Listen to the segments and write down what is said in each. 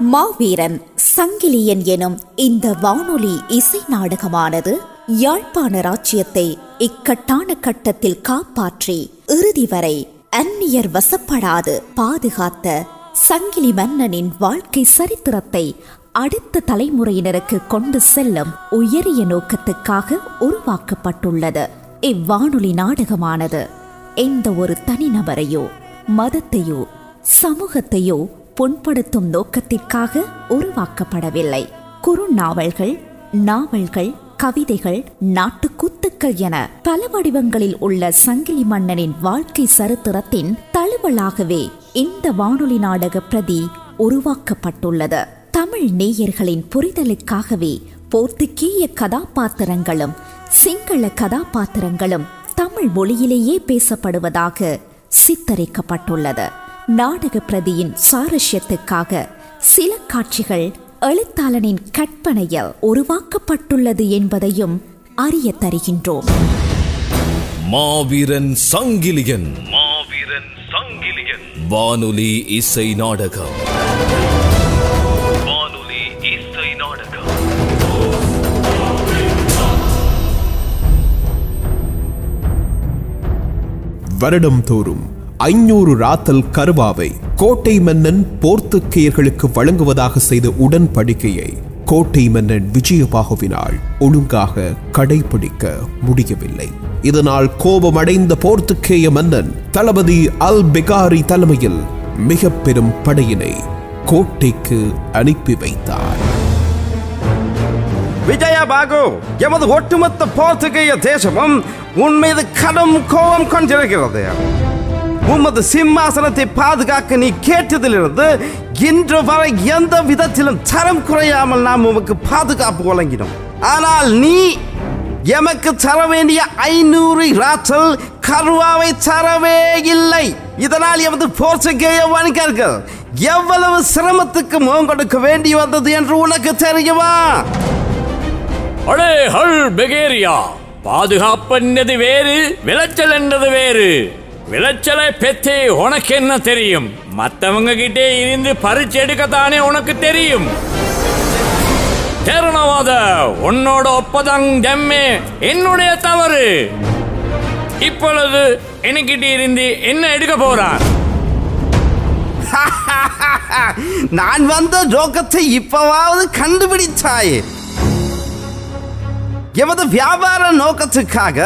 மாவீரன் சங்கிலியன் எனும் இந்த வானொலி இசை நாடகமானது யாழ்ப்பாண ராச்சியத்தை இக்கட்டான கட்டத்தில் காப்பாற்றி இறுதி வரை அந்நியர் வசப்படாது பாதுகாத்த சங்கிலி மன்னனின் வாழ்க்கை சரித்திரத்தை அடுத்த தலைமுறையினருக்கு கொண்டு செல்லும் உயரிய நோக்கத்துக்காக உருவாக்கப்பட்டுள்ளது. இவ்வானொலி நாடகமானது எந்த ஒரு தனிநபரையோ மதத்தையோ சமூகத்தையோ புண்படுத்தும் நோக்கத்திற்காக உருவாக்கப்படவில்லை. குறுநாவல்கள் நாவல்கள் கவிதைகள் நாட்டுக்கூத்துக்கள் என பல வடிவங்களில் உள்ள சங்கிலி மன்னனின் வாழ்க்கை சரித்திரத்தின் தழுவலாகவே இந்த வானொலி நாடக பிரதி உருவாக்கப்பட்டுள்ளது. தமிழ் நேயர்களின் புரிதலுக்காகவே போர்த்துகீய கதாபாத்திரங்களும் சிங்கள கதாபாத்திரங்களும் தமிழ் மொழியிலேயே பேசப்படுவதாக சித்தரிக்கப்பட்டுள்ளது. நாடக பிரதியின் சாரஸ்யத்துக்காக சில காட்சிகள் எழுத்தாளனின் கற்பனையில் உருவாக்கப்பட்டுள்ளது என்பதையும் அறிய தருகின்றோம். மாவீரன் சங்கிலியன். மாவீரன் சங்கிலியன். வானொலி இசை நாடகம். வானொலி இசை நாடகம். வருடம் தோறும் ஐநூறு ராத்தல் கருவாவை கோட்டை மன்னன் போர்த்துக்கேயர்களுக்கு வழங்குவதாக செய்த உடன்படிக்கையை கோட்டை மன்னன் விஜயபாகுவினால் ஒழுங்காக கடைபிடிக்க முடியவில்லை. இதனால் கோபமடைந்த போர்த்துக்கேய மன்னன் தளபதி அல் பெகாரி தலைமையில் மிக பெரும் படையினை கோட்டைக்கு அனுப்பி வைத்தார். விஜயபாகு எமது ஒட்டுமொத்த போர்த்துகேய தேசமும் உன் மீது கடும் கோபம் கொண்டிருக்கிறது. உமது சிம்மாசனத்தை பாதுகாக்க நீ கேட்டதிலிருந்து இன்று வரை எந்த விதத்திலும் தரம் குறையாமல் நாம் உமக்கு பாதுகாப்பு வழங்கினோம். ஆனால் நீ எமக்கு தர வேண்டிய ஐநூறு ராற்றல் கருவாவை தரவே இல்லை. இதனால் எமது போர்ச்சுகேய வணிகர்கள் எவ்வளவு சிரமத்துக்கு முகம் கொடுக்க வேண்டி வந்தது என்று உனக்கு தெரியுமா? அடே ஹல் பெகேரியா பாதுகாப்பு வேறு விளைச்சல் என்றது வேறு. விளைச்சலை பெத்தே உனக்கு என்ன தெரியும்? மற்றவங்க கிட்டே இருந்து பறிச்சு எடுக்கத்தானே உனக்கு தெரியும்? தேரணவாத உன்னோட ஒப்பதங் ஜம்மே என்னுடைய தவறு. இப்பொழுது என்கிட்ட இருந்து என்ன எடுக்க போறான்? நான் வந்த ஜோக்கத்தை இப்பவாவது கண்டுபிடிச்சாயே. எமது வியாபார நோக்கத்துக்காக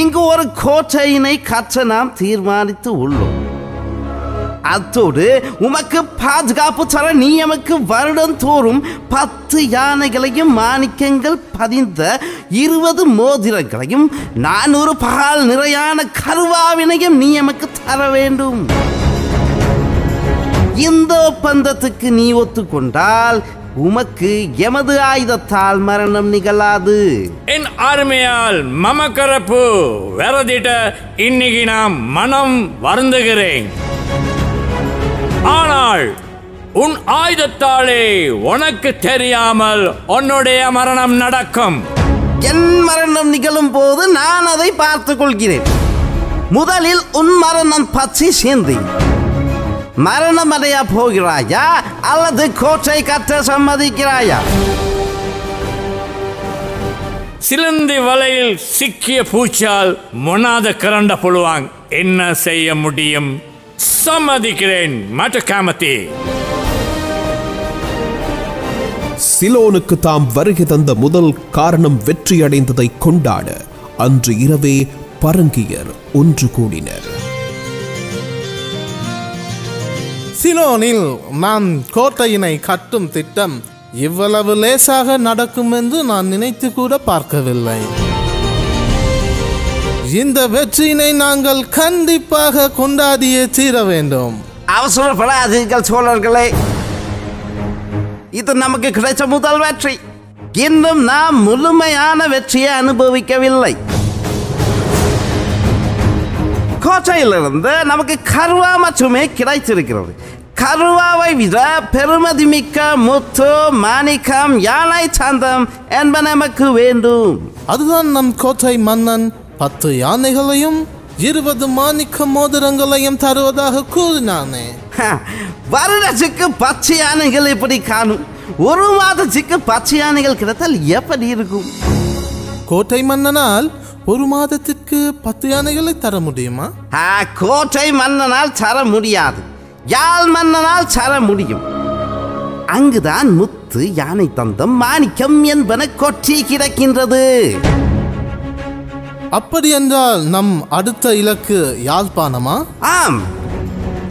இங்கு ஒரு கோட்டையினை கற்ற நாம் தீர்மானித்து உள்ளோம். அத்தோடு உமக்கு பாதுகாப்பு தர நீ எமக்கு வருடம் தோறும் பத்து யானைகளையும் மாணிக்கங்கள் பதிந்த இருபது மோதிரங்களையும் நானூறு பகால் நிறையான கருவாவினையும் நீ எமக்கு தர வேண்டும். இந்த ஒப்பந்தத்துக்கு நீ ஒத்துக்கொண்டால் உமக்கு எமது ஆயுதத்தால் மரணம் நிகழாது. என் ஆர்மையால் மமக்கரப்பு வரதிட்ட இன்னைக்கு நான் மனம் வருந்துகிறேன். ஆனால் உன் ஆயுதத்தாலே உனக்கு தெரியாமல் உன்னுடைய மரணம் நடக்கும். என் மரணம் நிகழும் போது நான் அதை பார்த்துக் கொள்கிறேன். முதலில் உன் மரணம் பற்றி சிந்தி மரணம் அடைய போகிறாயா அல்லது கோட்டை கட்ட சம்மதிக்கிறாயா சிலந்தி வலையில் சிக்கிய பூச்சால் மொனாத கரண்ட புழுவாங் என்ன செய்ய முடியும் சம்மதிக்கிறேன் மற்ற காமத்தி சிலோனுக்கு தாம் வருகை தந்த முதல் காரணம் வெற்றியடைந்ததை கொண்டாட அன்று இரவே பரங்கியர் ஒன்று கூடினர் சிலோனில் நான் கோட்டையினை கட்டும் திட்டம் இவ்வளவு லேசாக நடக்கும் என்று நான் நினைத்து கூட பார்க்கவில்லை. இந்த வெற்றியினை நாங்கள் கண்டிப்பாக கொண்டாடியே தீர வேண்டும். அவசரப்படாதீர்கள் சோழர்களே. இது நமக்கு கிடைச்ச முதல் வெற்றி. இன்னும் நாம் முழுமையான வெற்றியை அனுபவிக்கவில்லை. கோட்டையிலிருந்து நமக்கு கருவா மட்டுமே கிடைத்திருக்கிறது. கருவாவை விட பெருமதி மிக்க முத்து மாணிக்கம் யானை சந்தம் என்பன நமக்கு வேண்டும். அதுதான் நம் கோட்டை மன்னன். பத்து யானைகளையும் இருபது மாணிக்க மோதிரங்களையும் தருவதாக கூறினானே. வருடத்துக்கு பச்சை யானைகள் எப்படி காணும். ஒரு மாதத்துக்கு பச்சை யானைகள் கிடைத்தால் எப்படி இருக்கும்? கோட்டை மன்னனால் ஒரு மாதத்திற்கு பத்து யானைகளை தர முடியுமா? கோட்டை மன்னனால் தர முடியாது. யாழ் மன்னனால் தர முடியும். அங்குதான் முத்து யானை தந்தம் மாணிக்கம் என்பன கொட்டி கிடக்கின்றது. அப்படி என்றால் நம் அடுத்த இலக்கு யாழ்ப்பாணமா? ஆம்.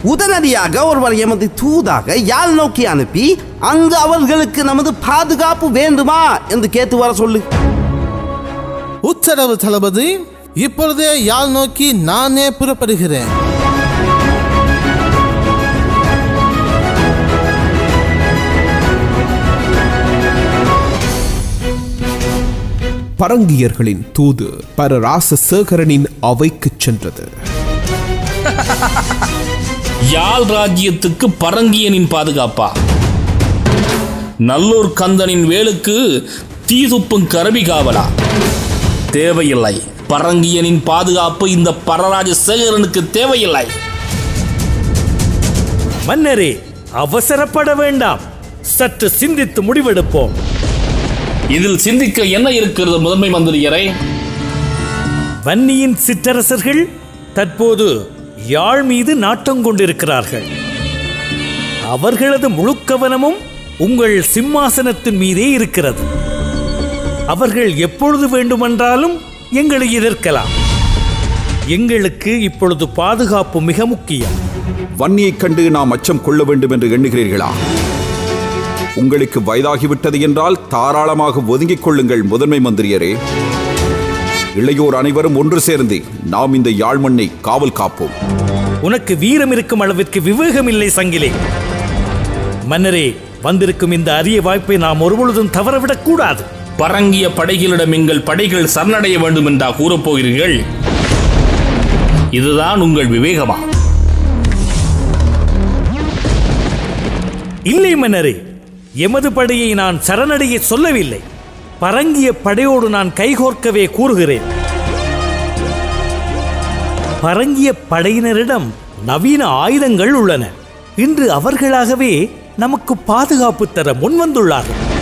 உடனடியாக ஒருவர் எமது தூதாக யாழ் நோக்கி அனுப்பி அங்கு அவர்களுக்கு நமது பாதுகாப்பு வேண்டுமா என்று கேட்டு வர சொல்லு. உத்தரவு தளபதி இப்பொழுதே யாழ் நோக்கி நானே புறப்படுகிறேன். பரங்கியர்களின் தூது பரராச சேகரனின் அவைக்குச் சென்றது. யாழ் ராஜ்யத்துக்கு பரங்கியனின் பாதுகாப்பா? நல்லூர் கந்தனின் வேலுக்கு தீதுப்பும் கரபி காவலா? தேவையில்லை. பரங்கியனின் பாதுகாப்பு இந்த பரராஜ சேகரனுக்கு தேவையில்லை. மன்னரே அவசரப்பட வேண்டாம். சற்று சிந்தித்து முடிவெடுப்போம். இதில் சிந்திக்க என்ன இருக்கிறது முதன்மை மந்திரியரை? வன்னியின் சிற்றரசர்கள் தற்போது யாழ் மீது நாட்டம் கொண்டிருக்கிறார்கள். அவர்களது முழு கவனமும் உங்கள் சிம்மாசனத்தின் மீதே இருக்கிறது. அவர்கள் எப்பொழுது வேண்டுமென்றாலும் எங்களை எதிர்க்கலாம். எங்களுக்கு இப்பொழுது பாதுகாப்பு மிக முக்கியம். வன்னியைக் கண்டு நாம் அச்சம் கொள்ள வேண்டும் என்று எண்ணுகிறீர்களா? உங்களுக்கு வயதாகிவிட்டது என்றால் தாராளமாக ஒதுங்கிக் கொள்ளுங்கள் முதன்மை மந்திரியரே. இளையோர் அனைவரும் ஒன்று சேர்ந்து நாம் இந்த யாழ் மண்ணை காவல் காப்போம். உனக்கு வீரம் இருக்கும் அளவிற்கு விவேகம் இல்லை சங்கிலே. மன்னரே வந்திருக்கும் இந்த அரிய வாய்ப்பை நாம் ஒருபொழுதும் தவறவிடக் கூடாது. பரங்கிய படைகளிடம் எங்கள் படைகள் சரணடைய வேண்டும் என்றா கூறப்போகிறீர்கள். இதுதான் உங்கள் விவேகமா? இல்லை மன்னரே எமது படையை நான் சரணடைய சொல்லவில்லை. பரங்கிய படையோடு நான் கைகோர்க்கவே கூறுகிறேன். பரங்கிய படையினரிடம் நவீன ஆயுதங்கள் உள்ளன. இன்று அவர்களாகவே நமக்கு பாதுகாப்பு தர முன்வந்துள்ளார்கள்.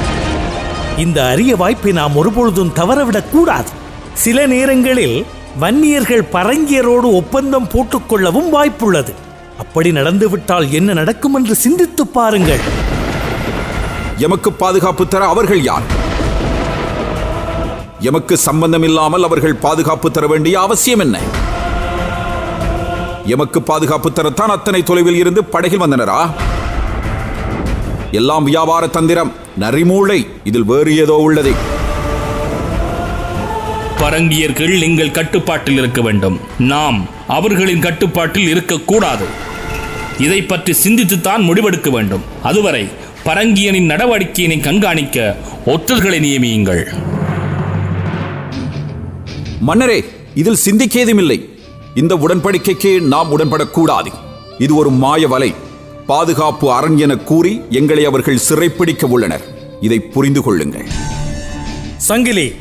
இந்த அரிய வாய்ப்பை நாம் ஒருபொழுதும் தவறவிடக் கூடாது. சில நேரங்களில் வன்னியர்கள் பரங்கியரோடு ஒப்பந்தம் போட்டுக்கொள்ளவும் வாய்ப்புள்ளது. அப்படி நடந்துவிட்டால் என்ன நடக்கும் என்று சிந்தித்துப் பாருங்கள். எமக்கு பாதுகாப்பு தர அவர்கள் யார்? எமக்கு சம்பந்தம் இல்லாமல் அவர்கள் பாதுகாப்பு தர வேண்டிய அவசியம் என்ன? எமக்கு பாதுகாப்பு தரத்தான் அத்தனை தொலைவில் இருந்து படகில் வந்தனரா? எல்லாம் வியாபார தந்திரம் நரிமூளை இதில் வேறு ஏதோ உள்ளது. பரங்கியர்கள் எங்கள் கட்டுப்பாட்டில் இருக்க வேண்டும். நாம் அவர்களின் கட்டுப்பாட்டில் இருக்கக்கூடாது. இதை பற்றி சிந்தித்துத்தான் முடிவெடுக்க வேண்டும். அதுவரை பரங்கியனின் நடவடிக்கையினை கண்காணிக்க ஒற்றர்களை நியமியுங்கள். மன்னரே இதில் சிந்திக்க ஏதுமில்லை இந்த உடன்படிக்கைக்கு நாம் உடன்படக்கூடாது. இது ஒரு மாய வலை பாதுகாப்பு அரண் என கூறி எங்களை அவர்கள் சிறைப்பிடிக்க உள்ளனர். இதை புரிந்து கொள்ளுங்கள். சங்கிலி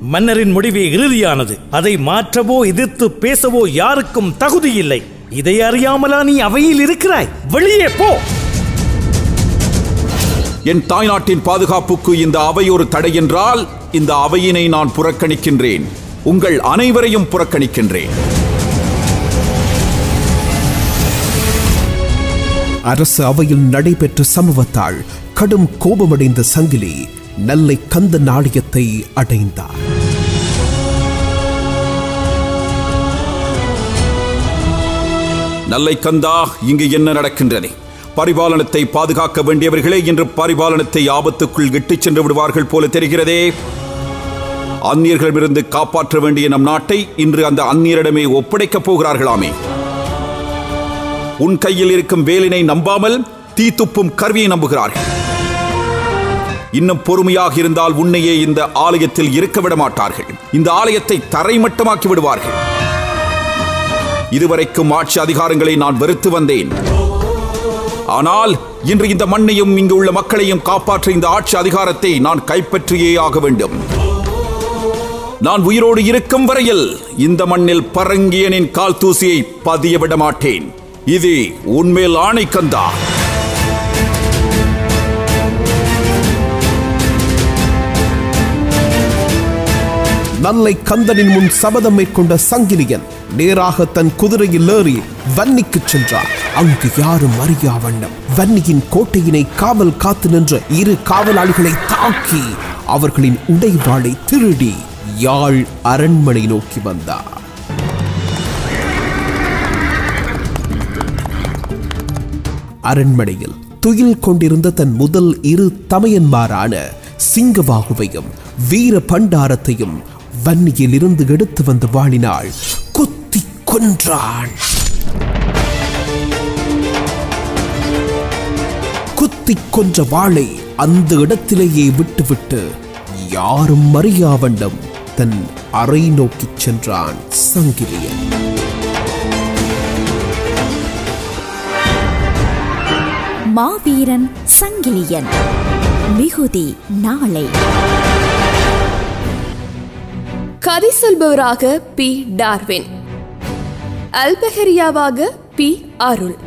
மன்னரின் முடிவே இறுதியானது. அதை மாற்றவோ எதிர்த்து பேசவோ யாருக்கும் தகுதி இல்லை இதை அறியாமலா நீ அவையில் இருக்கிறாய்? வெளியே போ! என் தாய்நாட்டின் பாதுகாப்புக்கு இந்த அவை ஒரு தடை என்றால் இந்த அவையினை நான் புறக்கணிக்கின்றேன். உங்கள் அனைவரையும் புறக்கணிக்கின்றேன். அரசு அவையில் நடைபெற்ற சம்பவத்தால் கடும் கோபமடைந்த சங்கிலி நெல்லை கந்த நாணயத்தை அடைந்தார். நல்லை கந்தா இங்கு என்ன நடக்கின்றது பரிபாலனத்தை பாதுகாக்க வேண்டியவர்களே இன்று பரிபாலனத்தை ஆபத்துக்குள் இட்டுச் சென்று விடுவார்கள் போல தெரிகிறதே. அந்நியர்களிடமிருந்து காப்பாற்ற வேண்டிய நம் நாட்டை இன்று அந்த அந்நியரிடமே ஒப்படைக்கப் போகிறார்களாமே. உன் கையில் இருக்கும் வேலினை நம்பாமல் தீத்துப்பும் கருவியை நம்புகிறார்கள். இன்னும் பொறுமையாக இருந்தால் உன்னையே இந்த ஆலயத்தில் இருக்க விட மாட்டார்கள். இந்த ஆலயத்தை தரைமட்டமாக்கி விடுவார்கள். இதுவரைக்கும் ஆட்சி அதிகாரங்களை நான் வெறுத்து வந்தேன். ஆனால் இன்று இந்த மண்ணையும் இங்கு உள்ள மக்களையும் காப்பாற்ற இந்த ஆட்சி அதிகாரத்தை நான் கைப்பற்றியே ஆக வேண்டும். நான் உயிரோடு இருக்கும் வரையில் இந்த மண்ணில் பரங்கியனின் கால் தூசியை பதிய விட மாட்டேன். இது உன்மேல் ஆணை கந்தா. நல்லை கந்தனின் முன் சபதம் மேற்கொண்ட சங்கிலியன் நேராக தன் குதிரையில் ஏறி வன்னிக்கு சென்றார் அங்கு யாரும் அறியா வண்ணம். வன்னியின் கோட்டையினை காவல் காத்து நின்ற இரு காவலாளிகளை தாக்கி அவர்களின் உடைவாளை திருடி யாழ் அரண்மனை நோக்கி வந்தார். அரண்மனையில் துயில் கொண்டிருந்த தன் முதல் இரு தமையன்மாரான சிங்கவாகுவையும் வீர பண்டாரத்தையும் வன்னியில் இருந்து எடுத்து வந்து வாழினாள் குத்தி கொன்றாள். குத்தி கொன்ற வாளை அந்த இடத்திலேயே விட்டுவிட்டு யாரும் அறியா வண்ணம் தன் அறை நோக்கிச் சென்றான் சங்கிலியன். மாவீரன் சங்கிலியன். மிகுதி நாளை. கதை சொல்பவராக பி. டார்வின். அல்பஹரியாவாக பி. அருள்.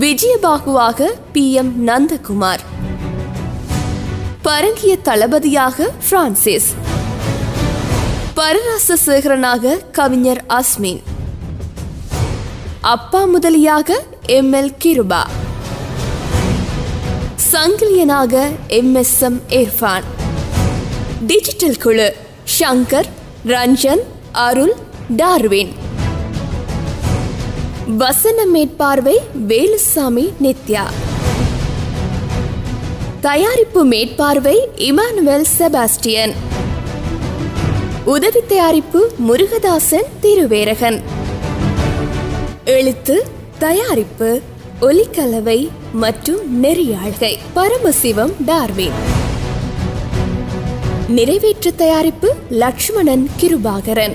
விஜயபாகுவாக பி எம் நந்தகுமார். பரங்கிய தளபதியாக பிரான்சிஸ். பரராச சேகரனாக கவிஞர் அஸ்மின். அப்பா முதலியாக M L Kiruba. சங்கிலியனாக M S M Irfan. Digital குழு ஷங்கர் ரஞ்சன் அருள் டார்வின். வசன மேற்பார்வை வேலுசாமி நித்யா. தயாரிப்பு மேற்பார்வை இமானுவேல் செபாஸ்டியன். உதவி தயாரிப்பு முருகதாசன் திருவேரகன். எழுத்து தயாரிப்பு ஒலிக்கலவை மற்றும் நெறியாழ்கை. பரமசிவம் டார்வின். நிறைவேற்று தயாரிப்பு லக்ஷ்மணன் கிருபாகரன்.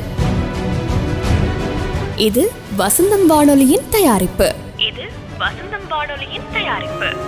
இது வசந்தம் வானொலியின் தயாரிப்பு. இது வசந்தம் வானொலியின் தயாரிப்பு.